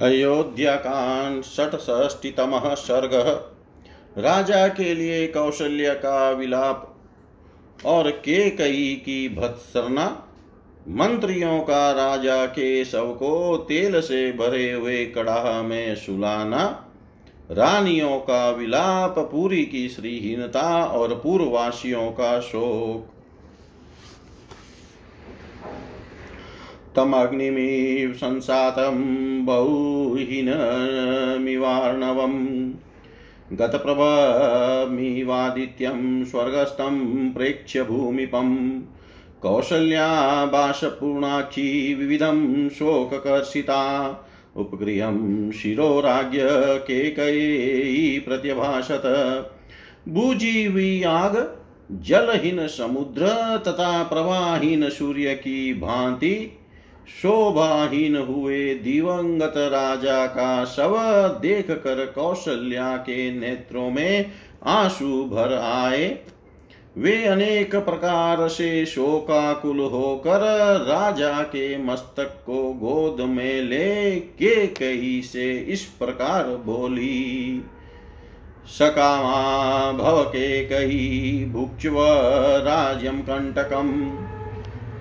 अयोध्याकांड षट्षष्टितमः सर्ग। राजा के लिए कौशल्य का विलाप और के कई की भत्सरना, मंत्रियों का राजा के शव को तेल से भरे हुए कड़ाह में सुलाना, रानियों का विलाप, पूरी की श्रीहीनता और पूर्ववासियों का शोक। तमग्निमिव संसातं बहुहीनमिवार्णवम्। गतप्रभमिवादित्यं स्वर्गस्थं प्रेक्ष्य भूमिपम्। कौशल्याभाषपूर्णाक्षी विविधं शोककर्षिता। उपगृहं शिरोराज्ञ केकयी प्रत्यभाषत भूजीवी आग जलहीन समुद्र तथा प्रवाहीन सूर्य की भांति शोभाहीन हुए दिवंगत राजा का शव देख कर कौशल्या के नेत्रों में आँसू भर आए। वे अनेक प्रकार से शोकाकुल होकर राजा के मस्तक को गोद में ले के कही से इस प्रकार बोली सकामा भव के कही भुक्ष्व राज्यम कंटकम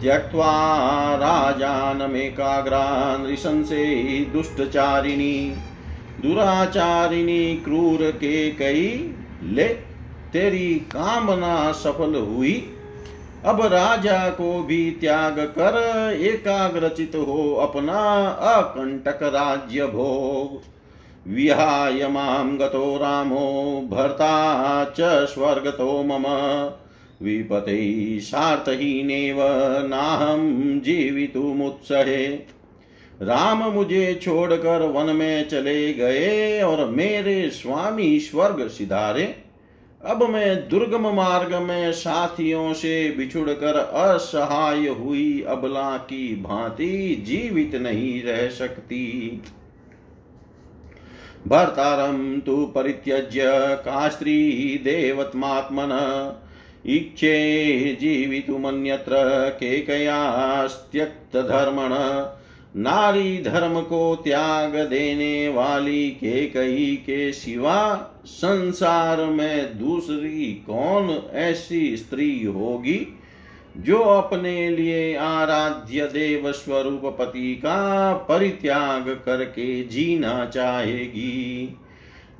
त्यक्त्वा राजानमेकाग्रा नृशंसे दुष्टचारिणी, दुराचारिणी क्रूर के कई ले, तेरी कामना सफल हुई। अब राजा को भी त्याग कर एकाग्रचित हो अपना अकंटक राज्य भोग। विहाय माँ गतो रामो, भर्ता च स्वर्गतो मम। विपते सार्थहीनेव नाहं जीवितुमुत्सहे। राम मुझे छोड़कर वन में चले गए और मेरे स्वामी स्वर्ग सिधारे। अब मैं दुर्गम मार्ग में साथियों से बिछुड़कर असहाय हुई अबला की भांति जीवित नहीं रह सकती। भर्तारं तु परित्यज्य का स्त्री देवत्मात्मन। इच्छे जीवितुमन्यत्र केकयास्त्यक्तधर्मण। नारी धर्म को त्याग देने वाली के कई के सिवा संसार में दूसरी कौन ऐसी स्त्री होगी जो अपने लिए आराध्य देव स्वरूप पति का परित्याग करके जीना चाहेगी?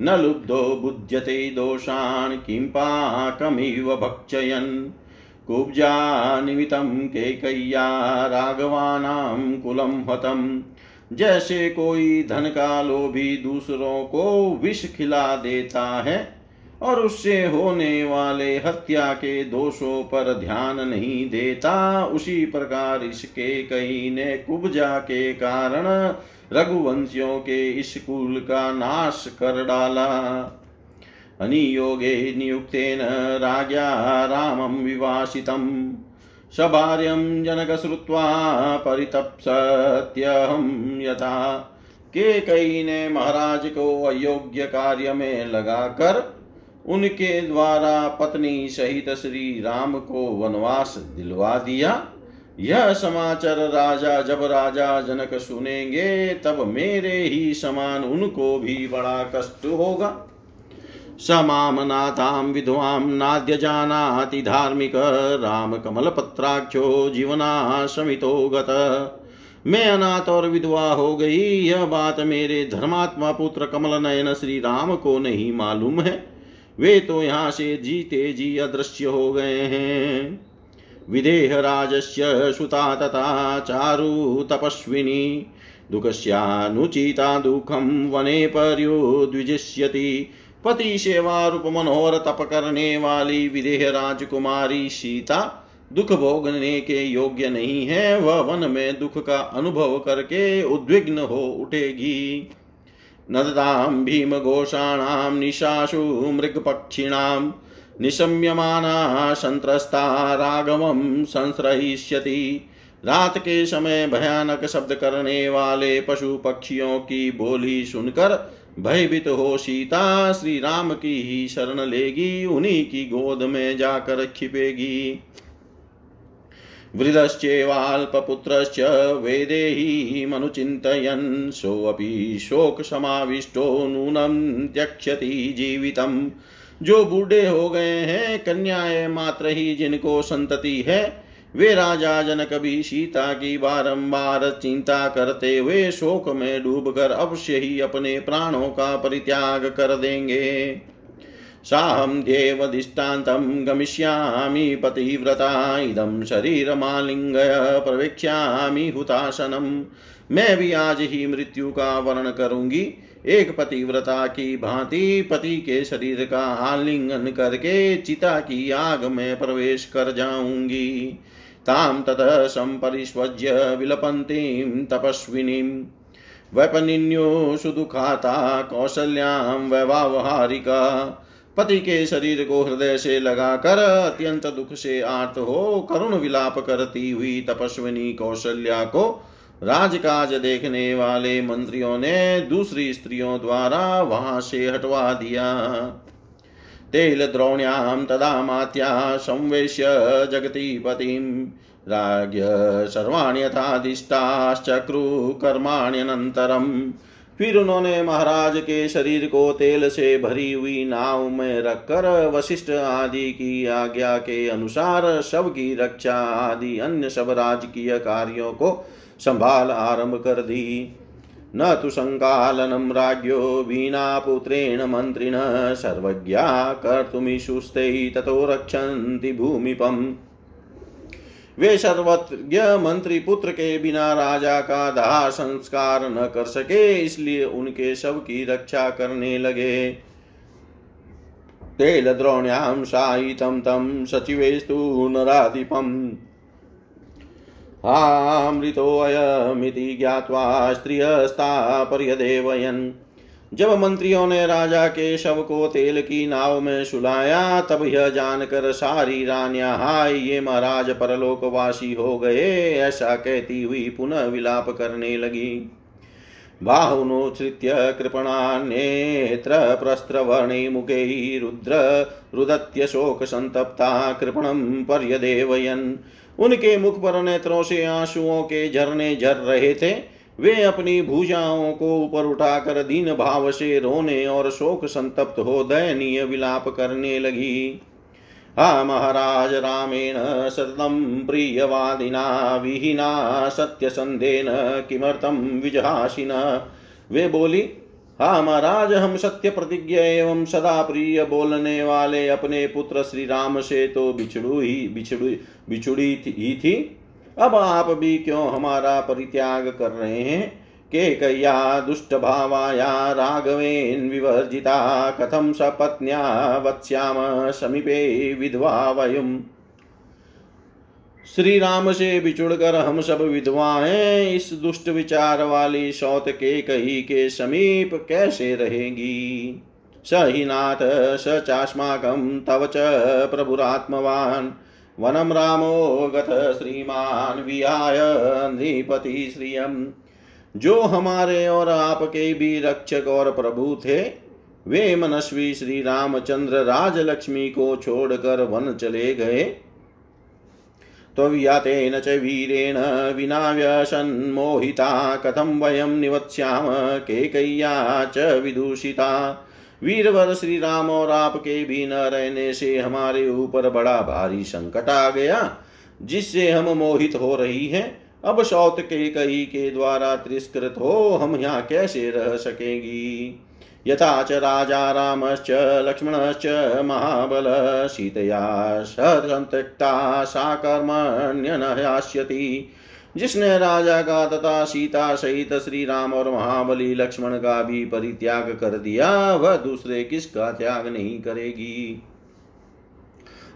न लुब्धो बुध्यते दोषान् किं पाकमिव भक्षयन्। कुब्जा निमित्तं केकय्या राघवानां कुलं हतम्। जैसे कोई धन का लोभी दूसरों को विष खिला देता है और उससे होने वाले हत्या के दोषों पर ध्यान नहीं देता। उसी प्रकार इसके कई ने कुब्जा के कारण रघुवंशियों के इस कुल का नाश कर डाला। अनियोगे नियुक्तेन राज्ञा रामं विवासितम्। सभार्यं जनक श्रुत्वा परितप्स्यहं यथा। के कई ने महाराज को अयोग्य कार्य में लगाकर उनके द्वारा पत्नी सहित श्री राम को वनवास दिलवा दिया। यह समाचार राजा जब राजा जनक सुनेंगे, तब मेरे ही समान उनको भी बड़ा कष्ट होगा। समाम नातां विधवां नाद्य जानाति धार्मिक राम कमल पत्राक्षो जीवना समितो गत। मैं अनाथ और विधवा हो गई, यह बात मेरे धर्मात्मा पुत्र कमल नयन श्री राम को नहीं मालूम है। वे तो यहाँ से जीते जी अदृश्य हो गए हैं। विदेह राजस्य सुता तथा चारु तपस्विनी, दुःखस्यानुचिता दुःखं वने पर्युद्विजिष्यति पति सेवा रूप मनोहर तप करने वाली विदेह राजकुमारी सीता दुख भोगने के योग्य नहीं है। वह वन में दुख का अनुभव करके उद्विग्न हो उठेगी। नदतां भीमघोषाणां, निशाशु मृगपक्षिणां, निशम्यमाना संत्रस्ता राघवं संश्रयिष्यति। रात के समय भयानक शब्द करने वाले पशु पक्षियों की बोली सुनकर भयभीत हो सीता श्री राम की ही शरण लेगी, उन्हीं की गोद में जाकर छिपेगी। वृदश्चेवाल्पपुत्रश्च वेदेहि मनुचिन्तयन्। सोऽपि शोकसमाविष्टो नूनं त्यक्ष्यति जीवितम्। जो बूढ़े हो गए हैं, कन्याएँ मात्र ही जिनको संतति है, वे राजा जनक भी सीता की बारंबार चिंता करते हुए शोक में डूबकर अवश्य ही अपने प्राणों का परित्याग कर देंगे। साहं देवदिष्टान्तं गमिष्यामि पतिव्रता, इदं शरीरमालिङ्गय प्रवेक्ष्यामि हुतासनम मैं भी आज ही मृत्यु का वर्ण करूँगी। एक पतिव्रता की भांति पति के शरीर का आलिंगन करके चिता की आग में प्रवेश कर जाऊँगी। ताम तत संपरिस्वज्य विलपन्तीं तपस्विनीं। वैपनिन्यो सुदुखाता कौशल्यां वैवावहारिका। पति के शरीर को हृदय से लगाकर अत्यंत दुख से आर्त हो, करुण विलाप करती हुई तपस्विनी कौशल्या को राजकाज देखने वाले मंत्रियों ने दूसरी स्त्रियों द्वारा वहाँ से हटवा दिया। तेल द्रोण्याम तदा मात्या संवेश्य जगती पतिम राज्य सर्वाण्यथादिष्टाश्चक्रु कर्माण्यनंतरम फिर उन्होंने महाराज के शरीर को तेल से भरी हुई नाव में रखकर वशिष्ठ आदि की आज्ञा के अनुसार शव की रक्षा आदि अन्य सब राजकीय कार्यों को संभाल आरंभ कर दी। न तु सङ्कालनं राज्ञो वीणापुत्रेण मन्त्रिण सर्वज्ञा कर्तुमिषुस्ते ततो रक्षन्ति भूमिपम्। वे सर्वज्ञ मंत्री पुत्र के बिना राजा का दाह संस्कार न कर सके, इसलिए उनके शव की रक्षा करने लगे। तेल द्रोण्याम साहितम तम सचिवेस्तु नराधिपम हामृतोऽयमिति ज्ञात्वा स्त्रियस्तापर्यदेवयन्। जब मंत्रियों ने राजा के शव को तेल की नाव में सुलाया, तब यह जानकर सारी रानिया, हाय, ये महाराज परलोकवासी हो गए। ऐसा कहती हुई पुनः विलाप करने लगी। बाहुनोच्छ्रित्य कृपणान्नेत्र प्रस्त्रवर्णे मुखे रुद्र, रुदत्य शोक संतप्ता कृपणं पर्यदेवयन। उनके मुख पर नेत्रों से आंसुओं के झरने झर जर रहे थे। वे अपनी भुजाओं को ऊपर उठाकर दीन भाव से रोने और शोक संतप्त हो दयनीय विलाप करने लगी। हा महाराज रामेण सततं प्रियवादिना विहीना सत्यसन्धेन किमर्थं विजहासिन। वे बोली, हा महाराज, हम सत्य प्रतिज्ञ एवं सदा प्रिय बोलने वाले अपने पुत्र श्री राम से तो बिछड़ू ही, बिछड़ू, बिछुड़ी ही थी। अब आप भी क्यों हमारा परित्याग कर रहे हैं? के कया दुष्ट भावाया राघवेन विवर्जिता कथम सपत्न्या वत्स्याम समीपे विधवा वयुम। श्री राम से बिछुड़कर हम सब विधवाएँ इस दुष्ट विचार वाली सौत के कही के समीप कैसे रहेगी? स ही नाथ स चास्माकं तव च प्रभुरात्मवान्। वनं रामो गत श्रीमान विहाय नृपति श्रियम। जो हमारे और आपके भी रक्षक और प्रभु थे, वे मनस्वी श्री रामचंद्र राजलक्ष्मी को छोड़कर वन चले गए। त्वव्यातेन च वीरेण विना व्यसन्मोहिता कथं वयं निवत्स्याम केकय्या च विदूषिता। वीरवर श्री राम और आपके भी न रहने से हमारे ऊपर बड़ा भारी संकट आ गया, जिससे हम मोहित हो रही हैं। अब सौत के कही के द्वारा तिरस्कृत हो, हम यहाँ कैसे रह सकेंगी? यथा च राजा रामश्च, लक्ष्मणश्च, महाबल, सीतया सन्तक्ता सा कर्मण्यनयास्यति जिसने राजा का तथा सीता सहित श्री राम और महाबली लक्ष्मण का भी परित्याग कर दिया, वह दूसरे किसका त्याग नहीं करेगी?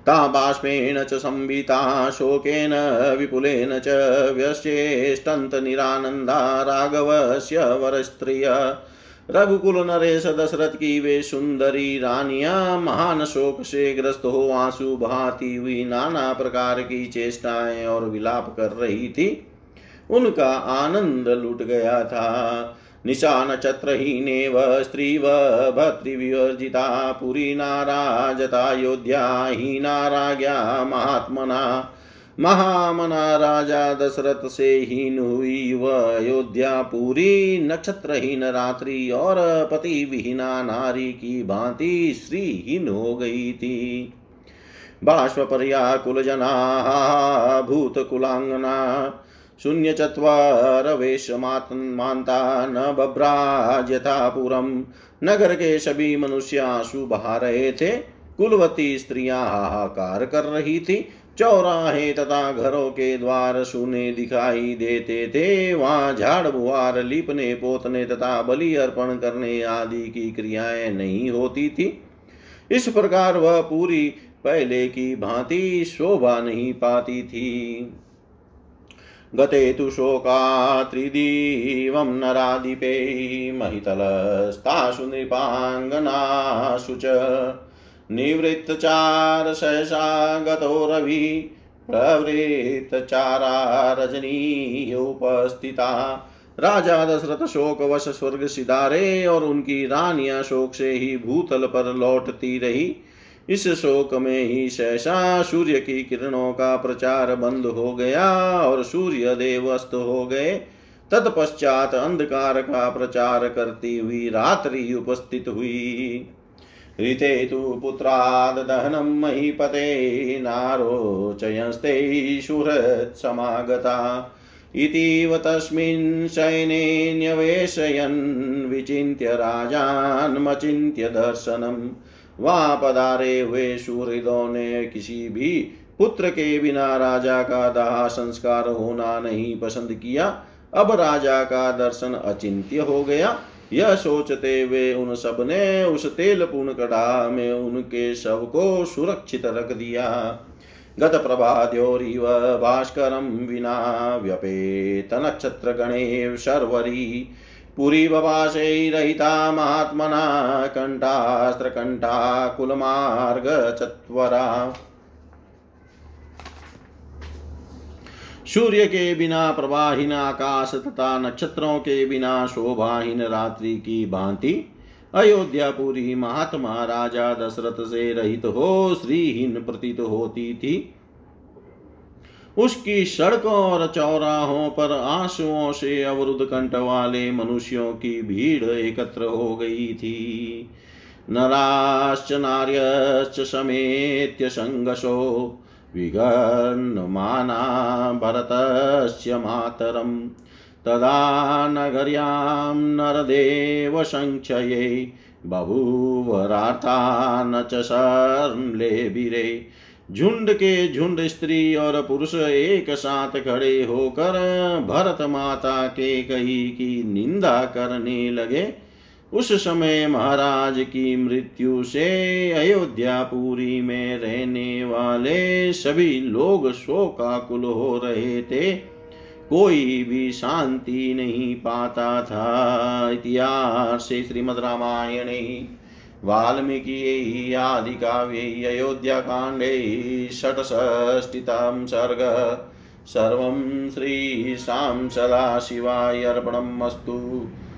ताबाष्पेण च संविता, शोकेन विपुलेन च व्यस्येष्टन्तनिरानन्दा राघवस्य वरस्त्रिय। रघुकुल नरेश दशरथ की वे सुंदरी रानियाँ महान शोक से ग्रस्त हो आँसू बहाती हुई नाना प्रकार की चेष्टाएँ और विलाप कर रही थी। उनका आनंद लुट गया था। निशा नक्षत्रहीनेव स्त्रीव भर्तृविवर्जिता पुरी नाराजता योध्या हीना राज्ञा महात्मना महामना राजा दशरथ से हीन हुई वह अयोध्या पूरी नक्षत्रहीन रात्रि और पति विहीना नारी की भांति श्रीहीन हो गई थी। बाष्पर्या कुलजना भूतकुलाङ्गना शून्यचत्वारवेशमान्ता न बभ्राज यथा पुरम। नगर के सभी मनुष्य आँसू बहा रहे थे। कुलवती स्त्रियाँ हाहाकार कर रही थी। चौराहे तथा घरों के द्वार सुने दिखाई देते थे। वहाँ झाड़, बुआर, लिपने, पोतने तथा बलि अर्पण करने आदि की क्रियाएँ नहीं होती थी। इस प्रकार वह पूरी पहले की भांति शोभा नहीं पाती थी। गते तु शोका त्रिदिवं नराधिपे महितलस्तासु नृपाङ्गनासु च। निवृत्तचारशयसा गतो रवि प्रवृत्तचारा रजनी उपस्थिता राजा दशरथ शोक वश स्वर्ग सिधारे और उनकी रानियाँ शोक से ही भूतल पर लौटती रही। इस शोक में ही सहसा सूर्य की किरणों का प्रचार बंद हो गया और सूर्य देव अस्त हो गए। तत्पश्चात अंधकार का प्रचार करती हुई रात्रि उपस्थित हुई। ऋते तु पुत्राद दहनं महीपते नारोचयस्ते शुरत्समागता। इतीव तस्मिन् शयने न्यवेशयन् विचिन्त्य राजान्मचिन्त्य दर्शनम् वहाँ पधारे हुए सूर्योदय ने किसी भी पुत्र के बिना राजा का दाह संस्कार होना नहीं पसंद किया। अब राजा का दर्शन अचिंत्य हो गया। यह सोचते हुए उन सबने उस तेल पूर्ण कड़ा में उनके शव को सुरक्षित रख दिया। गत प्रभाद्योरिव भास्करम विना व्यपेत नक्षत्र गणे शर्वरी पुरी रहिता महात्मना कण्ठास्त्रकण्ठा कुलमार्गचत्वरा सूर्य के बिना, प्रवाहीन आकाश तथा नक्षत्रों के बिना शोभाहीन रात्रि की भांति अयोध्यापुरी महात्मा राजा दशरथ से रहित हो, श्रीहीन प्रतीत होती थी। उसकी सड़कों और चौराहों पर आंसुओं से अवरुद्ध कंठ वाले मनुष्यों की भीड़ एकत्र हो गई थी। नराश्च नार्यश्च समेत्य सङ्गशो विगन्माना भरतस्य मातरम्। तदा नगर्यां नरदेवसङ्क्षये न च शर्लेभिरे झुंड के झुंड स्त्री और पुरुष एक साथ खड़े होकर भरत माता के कही की निंदा करने लगे। उस समय महाराज की मृत्यु से अयोध्यापुरी में रहने वाले सभी लोग शोकाकुल हो रहे थे। कोई भी शांति नहीं पाता था। इतिहास श्रीमद रामायण, वाल्मीकि आदिकाव्ये अयोध्याकाण्डे षट्षष्टितं सर्ग, सर्वं श्रीशां सदाशिवाय अर्पणम् अस्तु।